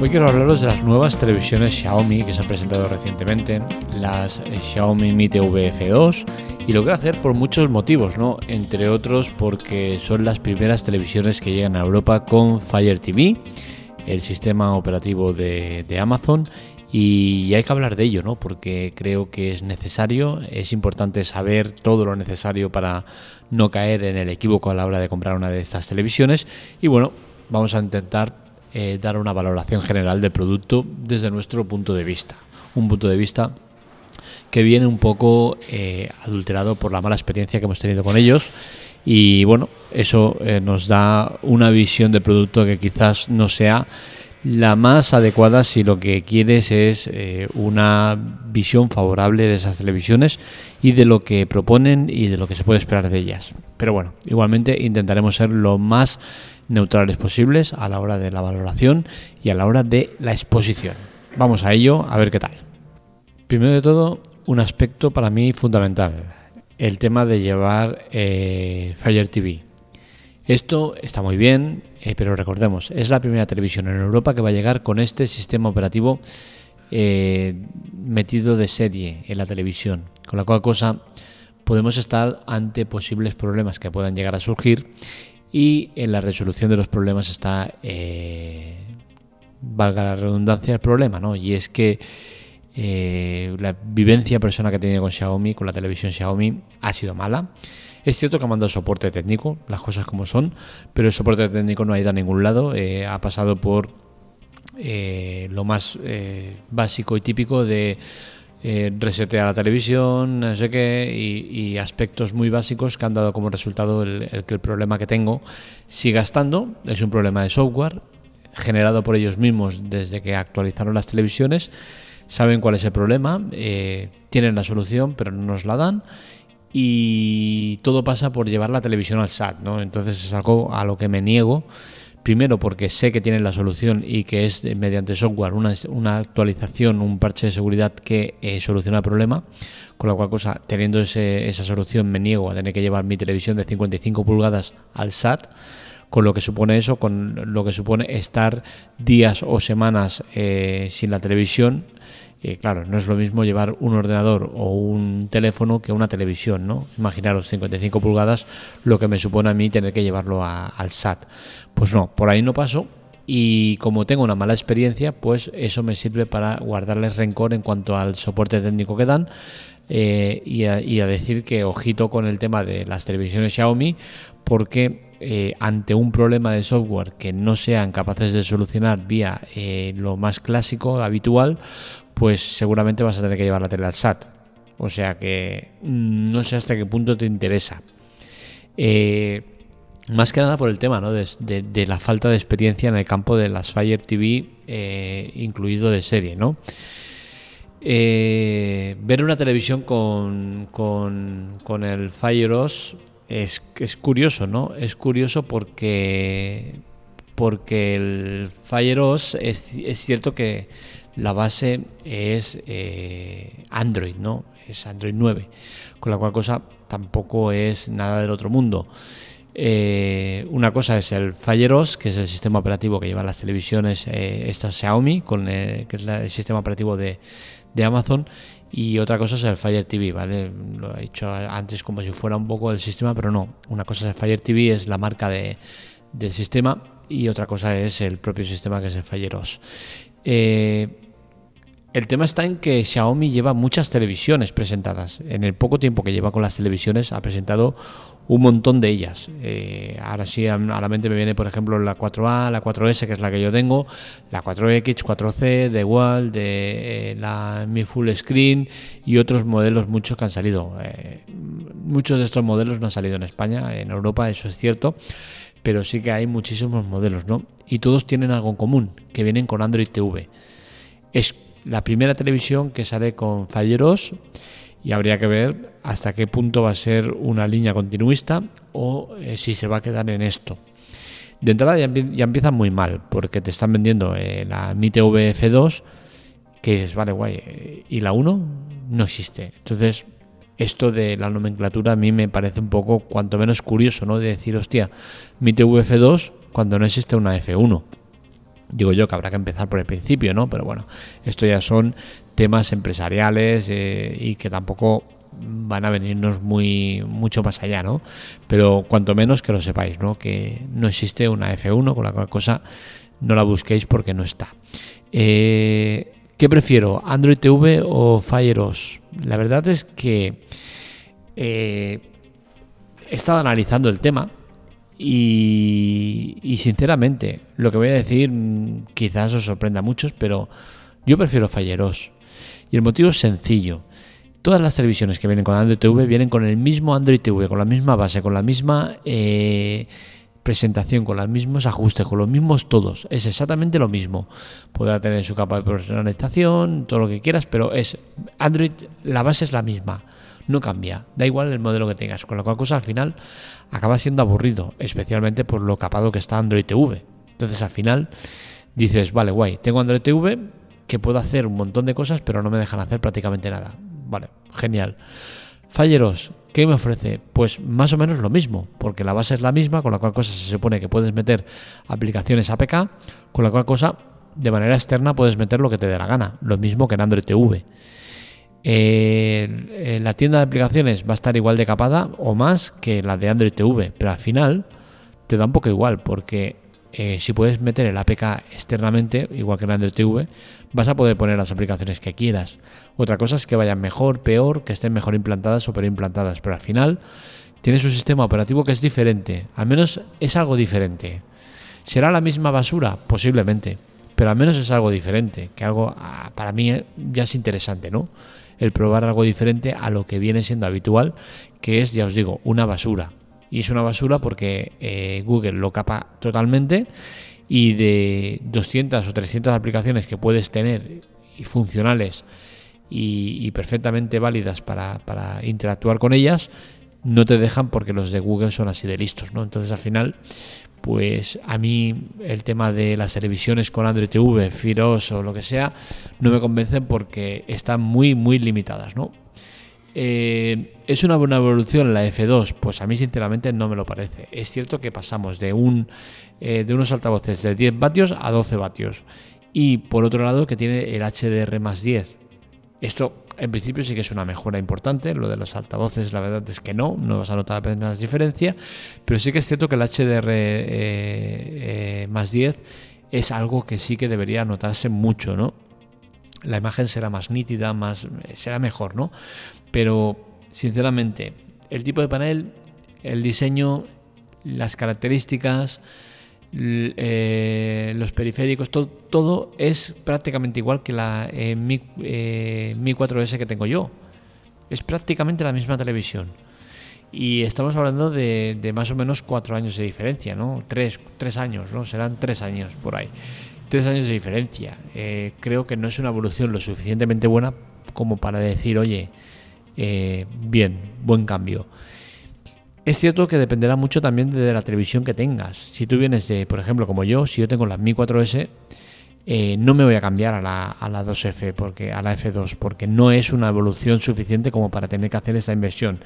Hoy quiero hablaros de las nuevas televisiones Xiaomi que se han presentado recientemente, las Xiaomi Mi TV F2, y lo quiero hacer por muchos motivos, ¿no? Entre otros porque son las primeras televisiones que llegan a Europa con Fire TV, el sistema operativo de, de Amazon, y hay que hablar de ello, ¿no? Porque creo que es necesario, es importante saber todo lo necesario para no caer en el equívoco a la hora de comprar una de estas televisiones. Y bueno, vamos a intentar eh, dar una valoración general del producto desde nuestro punto de vista. Un punto de vista que viene un poco eh, adulterado por la mala experiencia que hemos tenido con ellos. Y bueno, eso eh, nos da una visión de producto que quizás no sea la más adecuada si lo que quieres es una visión favorable de esas televisiones y de lo que proponen y de lo que se puede esperar de ellas. Pero bueno, igualmente intentaremos ser lo más neutrales posibles a la hora de la valoración y a la hora de la exposición. Vamos a ello, a ver qué tal. Primero de todo, un aspecto para mí fundamental, el tema de llevar eh, Fire TV. Esto está muy bien, eh, pero recordemos, es la primera televisión en Europa que va a llegar con este sistema operativo eh, metido de serie en la televisión, con la cual cosa podemos estar ante posibles problemas que puedan llegar a surgir y en la resolución de los problemas está, eh, valga la redundancia, el problema, ¿no? Y es que eh, la vivencia personal que he tenido con Xiaomi, con la televisión Xiaomi, ha sido mala. Es cierto que ha mandado soporte técnico, las cosas como son, pero el soporte técnico no ha ido a ningún lado, eh, ha pasado por lo más básico y típico de eh, resetear la televisión, no sé qué, y, aspectos muy básicos que han dado como resultado el, que el problema que tengo siga estando. Es un problema de software generado por ellos mismos desde que actualizaron las televisiones. Saben cuál es el problema, eh, tienen la solución, pero no nos la dan. Y todo pasa por llevar la televisión al SAT, ¿no? Entonces es algo a lo que me niego Primero porque sé que tienen la solución y que es mediante software una, actualización, un parche de seguridad que eh, soluciona el problema. Con la cual cosa, teniendo esa solución, me niego a tener que llevar mi televisión de 55 pulgadas al SAT con lo que supone eso, con lo que supone estar días o semanas eh, sin la televisión claro, no es lo mismo llevar un ordenador o un teléfono que una televisión, ¿no? Imaginaros 55 pulgadas, lo que me supone a mí tener que llevarlo al SAT. Pues no, por ahí no paso y como tengo una mala experiencia, pues eso me sirve para guardarles rencor en cuanto al soporte técnico que dan eh, y, a, decir que ojito con el tema de las televisiones Xiaomi porque eh, ante un problema de software que no sean capaces de solucionar vía eh, lo más clásico, habitual, pues seguramente vas a tener que llevar la tele al SAT. O sea que mm, no sé hasta qué punto te interesa. Eh, más que nada por el tema ¿no? de, la falta de experiencia en el campo de las Fire TV, eh, incluido de serie. ¿no? Eh, ver una televisión con, con, el Fire OS es, es curioso, ¿no? Es curioso porque, porque el Fire OS es, es cierto que la base es eh, Android, ¿no? Es Android 9, con la cual cosa tampoco es nada del otro mundo. Eh, una cosa es el Fire OS, que es el sistema operativo que lleva las televisiones, eh, esta Xiaomi, con, que es el sistema operativo de, Amazon, y otra cosa es el Fire TV, ¿vale? Lo he dicho antes como si fuera un poco el sistema, pero no. Una cosa es el Fire TV, es la marca de, del sistema, y otra cosa es el propio sistema que es el Fire OS. El tema está en que Xiaomi lleva muchas televisiones presentadas. En el poco tiempo que lleva con las televisiones ha presentado un montón de ellas. Eh, ahora sí, a la mente me viene, por ejemplo, la 4A, la 4S, que es la que yo tengo, la 4X, 4C, de igual, de eh, la Mi Full Screen y otros modelos muchos que han salido. Eh, muchos de estos modelos no han salido en España, en Europa, eso es cierto, pero sí que hay muchísimos modelos, ¿no? Y todos tienen algo en común, que vienen con Android TV. Es la primera televisión que sale con falleros y habría que ver hasta qué punto va a ser una línea continuista o eh, si se va a quedar en esto. De entrada ya, empiezan muy mal porque te están vendiendo eh, la Mi TV F2 que dices, vale, guay, eh, y la 1 no existe. Entonces, esto de la nomenclatura a mí me parece un poco, cuanto menos curioso, ¿no? De decir, hostia, Mi TV F2 cuando no existe una F1. Digo yo que habrá que empezar por el principio, ¿no? Pero bueno, esto ya son temas empresariales eh, y que tampoco van a venirnos muy mucho más allá, ¿no? Pero cuanto menos que lo sepáis, ¿no? Que no existe una F1, con la cual cosa no la busquéis porque no está. Eh, ¿Qué prefiero, Android TV o Fire OS? La verdad es que eh, he estado analizando el tema y, sinceramente lo que voy a decir mm, quizás os sorprenda a muchos, pero yo prefiero Fire OS. Y el motivo es sencillo. Todas las televisiones que vienen con Android TV vienen con el mismo Android TV, con la misma base, con la misma eh, presentación, con los mismos ajustes, con los mismos todos. Es exactamente lo mismo. Podrá tener su capa de personalización, todo lo que quieras, pero es Android, la base es la misma. No cambia, da igual el modelo que tengas, con lo cual cosa al final acaba siendo aburrido, especialmente por lo capado que está Android TV. Entonces al final dices, vale, guay, tengo Android TV que puedo hacer un montón de cosas, pero no me dejan hacer prácticamente nada. Vale, genial. Falleros, ¿qué me ofrece? Pues más o menos lo mismo, porque la base es la misma, con la cual cosa se supone que puedes meter aplicaciones APK, con la cual cosa de manera externa puedes meter lo que te dé la gana, lo mismo que en Android TV. La tienda de aplicaciones va a estar igual de capada o más que la de Android TV, pero al final te da un poco igual, porque eh, si puedes meter el APK externamente, igual que en Android TV, vas a poder poner las aplicaciones que quieras. Otra cosa es que vayan mejor, peor, que estén mejor implantadas o peor implantadas, pero al final tienes un sistema operativo que es diferente, al menos es algo diferente. ¿Será la misma basura? Posiblemente, pero al menos es algo diferente, que algo ah, para mí eh, ya es interesante, ¿no? El probar algo diferente a lo que viene siendo habitual, que es, ya os digo, una basura y es una basura porque eh, Google lo capa totalmente y de 200 o 300 aplicaciones que puedes tener y funcionales y, perfectamente válidas para, interactuar con ellas, no te dejan porque los de Google son así de listos, ¿no? Entonces al final, pues a mí el tema de las televisiones con Android TV, Firos o lo que sea, no me convencen porque están muy, muy limitadas, ¿no? Eh, ¿Es una buena evolución la F2? Pues a mí sinceramente no me lo parece. Es cierto que pasamos de, un, eh, de unos altavoces de 10 vatios a 12 vatios. Y por otro lado que tiene el HDR más 10. Esto en principio sí que es una mejora importante. Lo de los altavoces la verdad es que no, no vas a notar apenas diferencia. Pero sí que es cierto que el HDR eh, más 10 es algo que sí que debería notarse mucho, ¿no? La imagen será más nítida, más, será mejor, ¿no? Pero, sinceramente, el tipo de panel, el diseño, las características, eh, los periféricos, todo, todo, es prácticamente igual que la eh, Mi, 4S eh, que tengo yo. Es prácticamente la misma televisión. Y estamos hablando de, más o menos cuatro años de diferencia, ¿no? Tres, tres años, ¿no? Serán tres años por ahí. Tres años de diferencia. creo que no es una evolución lo suficientemente buena como para decir, oye, eh, bien, buen cambio. Es cierto que dependerá mucho también de la televisión que tengas. Si tú vienes de, por ejemplo, como yo, si yo tengo la Mi 4S, eh, no me voy a cambiar a la, a la 2F, porque, a la F2, porque no es una evolución suficiente como para tener que hacer esta inversión.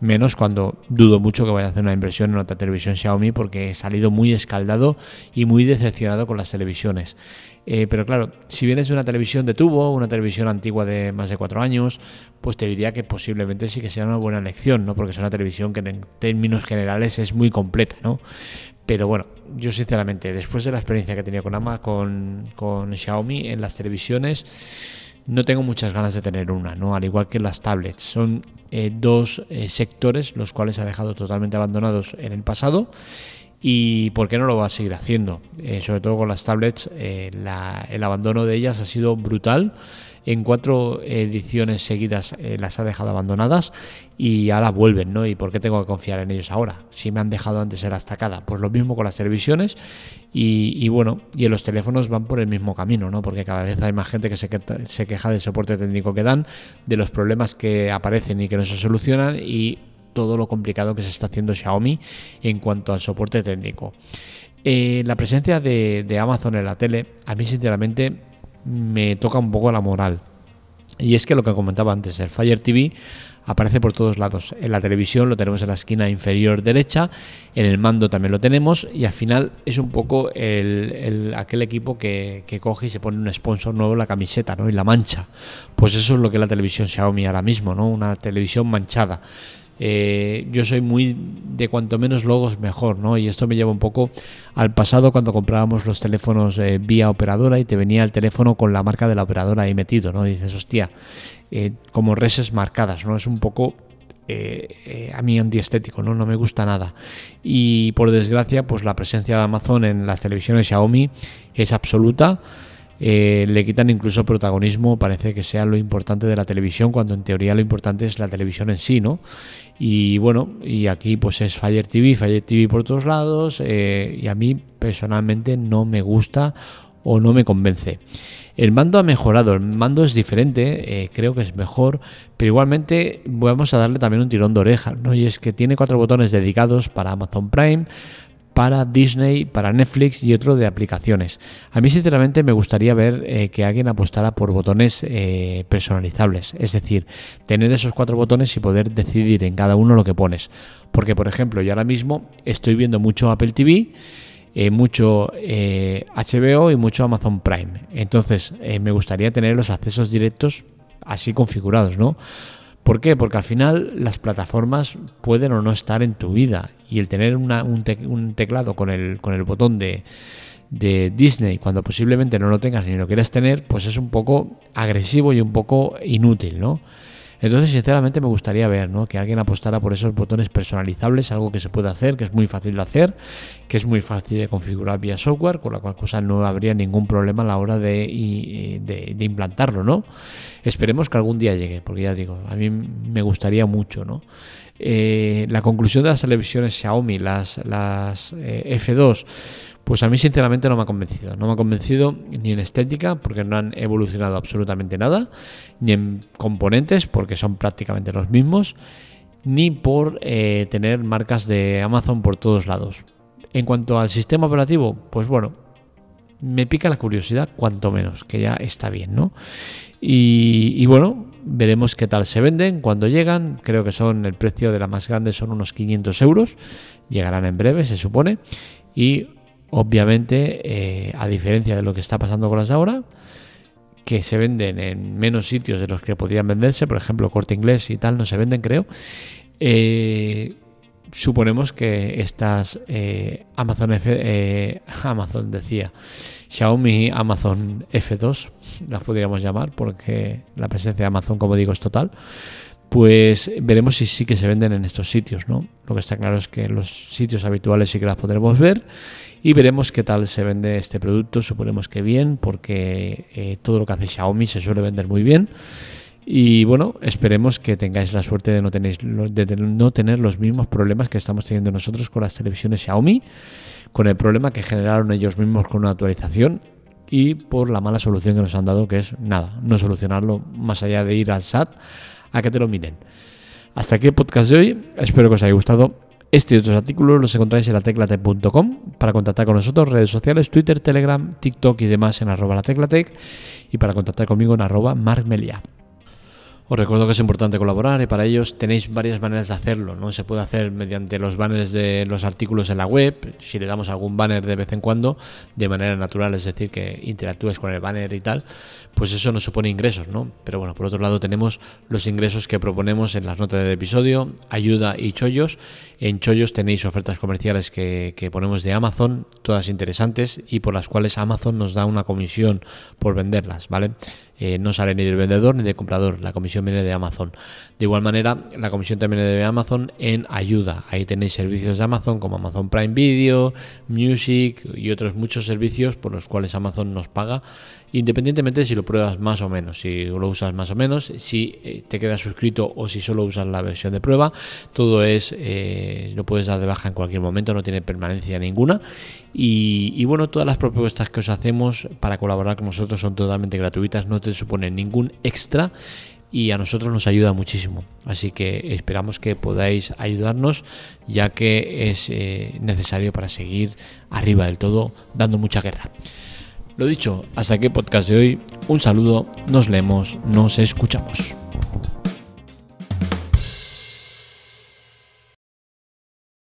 Menos cuando dudo mucho que vaya a hacer una inversión en otra televisión Xiaomi, porque he salido muy escaldado y muy decepcionado con las televisiones. Eh, pero claro, si vienes de una televisión de tubo, una televisión antigua de más de cuatro años, pues te diría que posiblemente sí que sea una buena elección, ¿no? Porque es una televisión que en términos generales es muy completa, ¿no? Pero bueno, yo sinceramente, después de la experiencia que tenía con Ama, con, con Xiaomi en las televisiones, no tengo muchas ganas de tener una, ¿no? Al igual que las tablets. Son eh, dos eh, sectores los cuales ha dejado totalmente abandonados en el pasado y por qué no lo va a seguir haciendo. Eh, sobre todo con las tablets, eh, el abandono de ellas ha sido brutal. En cuatro ediciones seguidas eh, las ha dejado abandonadas y ahora vuelven, ¿no? ¿Y por qué tengo que confiar en ellos ahora? Si me han dejado antes ser estacada. Pues lo mismo con las televisiones y, bueno, y en los teléfonos van por el mismo camino, ¿no? Porque cada vez hay más gente que se, se queja del soporte técnico que dan, de los problemas que aparecen y que no se solucionan y todo lo complicado que se está haciendo Xiaomi en cuanto al soporte técnico. Eh, la presencia de, Amazon en la tele, a mí sinceramente me toca un poco la moral. Y es que lo que comentaba antes, el Fire TV aparece por todos lados. En la televisión lo tenemos en la esquina inferior derecha, en el mando también lo tenemos y al final es un poco el, aquel equipo que, coge y se pone un sponsor nuevo en la camiseta ¿no? y la mancha. Pues eso es lo que es la televisión Xiaomi ahora mismo, ¿no? una televisión manchada. Eh, yo soy muy de cuanto menos logos mejor, ¿no? Y esto me lleva un poco al pasado cuando comprábamos los teléfonos eh, vía operadora y te venía el teléfono con la marca de la operadora ahí metido, ¿no? Dices, hostia, eh, como reses marcadas, ¿no? Es un poco a mí antiestético, ¿no? No me gusta nada. Y por desgracia, pues la presencia de Amazon en las televisiones Xiaomi es absoluta. Eh, le quitan incluso protagonismo, parece que sea lo importante de la televisión, cuando en teoría lo importante es la televisión en sí, ¿no? Y bueno, y aquí pues es Fire TV, Fire TV por todos lados, eh, y a mí personalmente no me gusta o no me convence. El mando ha mejorado, el mando es diferente, eh, creo que es mejor, pero igualmente vamos a darle también un tirón de oreja, ¿no? Y es que tiene cuatro botones dedicados para Amazon Prime, para Disney, para Netflix y otro de aplicaciones. A mí sinceramente me gustaría ver eh, que alguien apostara por botones eh, personalizables, es decir, tener esos cuatro botones y poder decidir en cada uno lo que pones. Porque por ejemplo, yo ahora mismo estoy viendo mucho Apple TV, eh, mucho HBO y mucho Amazon Prime. Entonces me gustaría tener los accesos directos así configurados, ¿no? ¿Por qué? Porque al final las plataformas pueden o no estar en tu vida y el tener un, teclado con el, con el botón de, de Disney cuando posiblemente no lo tengas ni lo quieras tener, pues es un poco agresivo y un poco inútil, ¿no? Entonces, sinceramente, me gustaría ver ¿no? que alguien apostara por esos botones personalizables, algo que se puede hacer, que es muy fácil de hacer, que es muy fácil de configurar vía software, con la cual cosa no habría ningún problema a la hora de, de, implantarlo, ¿no? Esperemos que algún día llegue, porque ya digo, a mí me gustaría mucho, ¿no? Eh, la conclusión de las televisiones Xiaomi, las, las eh, F2, pues a mí sinceramente no me ha convencido. No me ha convencido ni en estética, porque no han evolucionado absolutamente nada, ni en componentes, porque son prácticamente los mismos, ni por eh, tener marcas de Amazon por todos lados. En cuanto al sistema operativo, pues bueno, me pica la curiosidad, cuanto menos, que ya está bien, ¿no? Y, y, bueno, veremos qué tal se venden cuando llegan. Creo que son el precio de la más grande son unos 500 euros. Llegarán en breve, se supone. Y Obviamente, eh, a diferencia de lo que está pasando con las ahora, que se venden en menos sitios de los que podrían venderse, por ejemplo, corte inglés y tal, no se venden, creo. Eh, suponemos que estas eh, Amazon F, Amazon decía, Xiaomi Amazon F2, las podríamos llamar, porque la presencia de Amazon, como digo, es total. Pues veremos si sí que se venden en estos sitios, ¿no? Lo que está claro es que los sitios habituales sí que las podremos ver y veremos qué tal se vende este producto. Suponemos que bien, porque eh, todo lo que hace Xiaomi se suele vender muy bien. Y bueno, esperemos que tengáis la suerte de no, tenéis, de no tener los mismos problemas que estamos teniendo nosotros con las televisiones Xiaomi, con el problema que generaron ellos mismos con una actualización y por la mala solución que nos han dado, que es nada, no solucionarlo más allá de ir al SAT a que te lo miren. Hasta aquí el podcast de hoy, espero que os haya gustado. Este y otros artículos los encontráis en la teclatec.com para contactar con nosotros, redes sociales, Twitter, Telegram, TikTok y demás en arroba la teclatec y para contactar conmigo en arroba. Os recuerdo que es importante colaborar y para ellos tenéis varias maneras de hacerlo. ¿no? Se puede hacer mediante los banners de los artículos en la web, si le damos algún banner de vez en cuando, de manera natural, es decir, que interactúes con el banner y tal, pues eso nos supone ingresos, ¿no? Pero bueno, por otro lado tenemos los ingresos que proponemos en las notas del episodio, ayuda y chollos. En chollos tenéis ofertas comerciales que, que ponemos de Amazon, todas interesantes y por las cuales Amazon nos da una comisión por venderlas, ¿vale? Eh, no sale ni del vendedor ni del comprador, la comisión viene de Amazon. De igual manera, la comisión también viene de Amazon en ayuda. Ahí tenéis servicios de Amazon como Amazon Prime Video, Music y otros muchos servicios por los cuales Amazon nos paga, independientemente de si lo pruebas más o menos, si lo usas más o menos, si eh, te quedas suscrito o si solo usas la versión de prueba, todo es, eh, lo puedes dar de baja en cualquier momento, no tiene permanencia ninguna. Y, bueno, todas las propuestas que os hacemos para colaborar con nosotros son totalmente gratuitas, no te suponen ningún extra y a nosotros nos ayuda muchísimo. Así que esperamos que podáis ayudarnos ya que es eh, necesario para seguir arriba del todo dando mucha guerra. Lo dicho, hasta aquí podcast de hoy. Un saludo, nos leemos, nos escuchamos.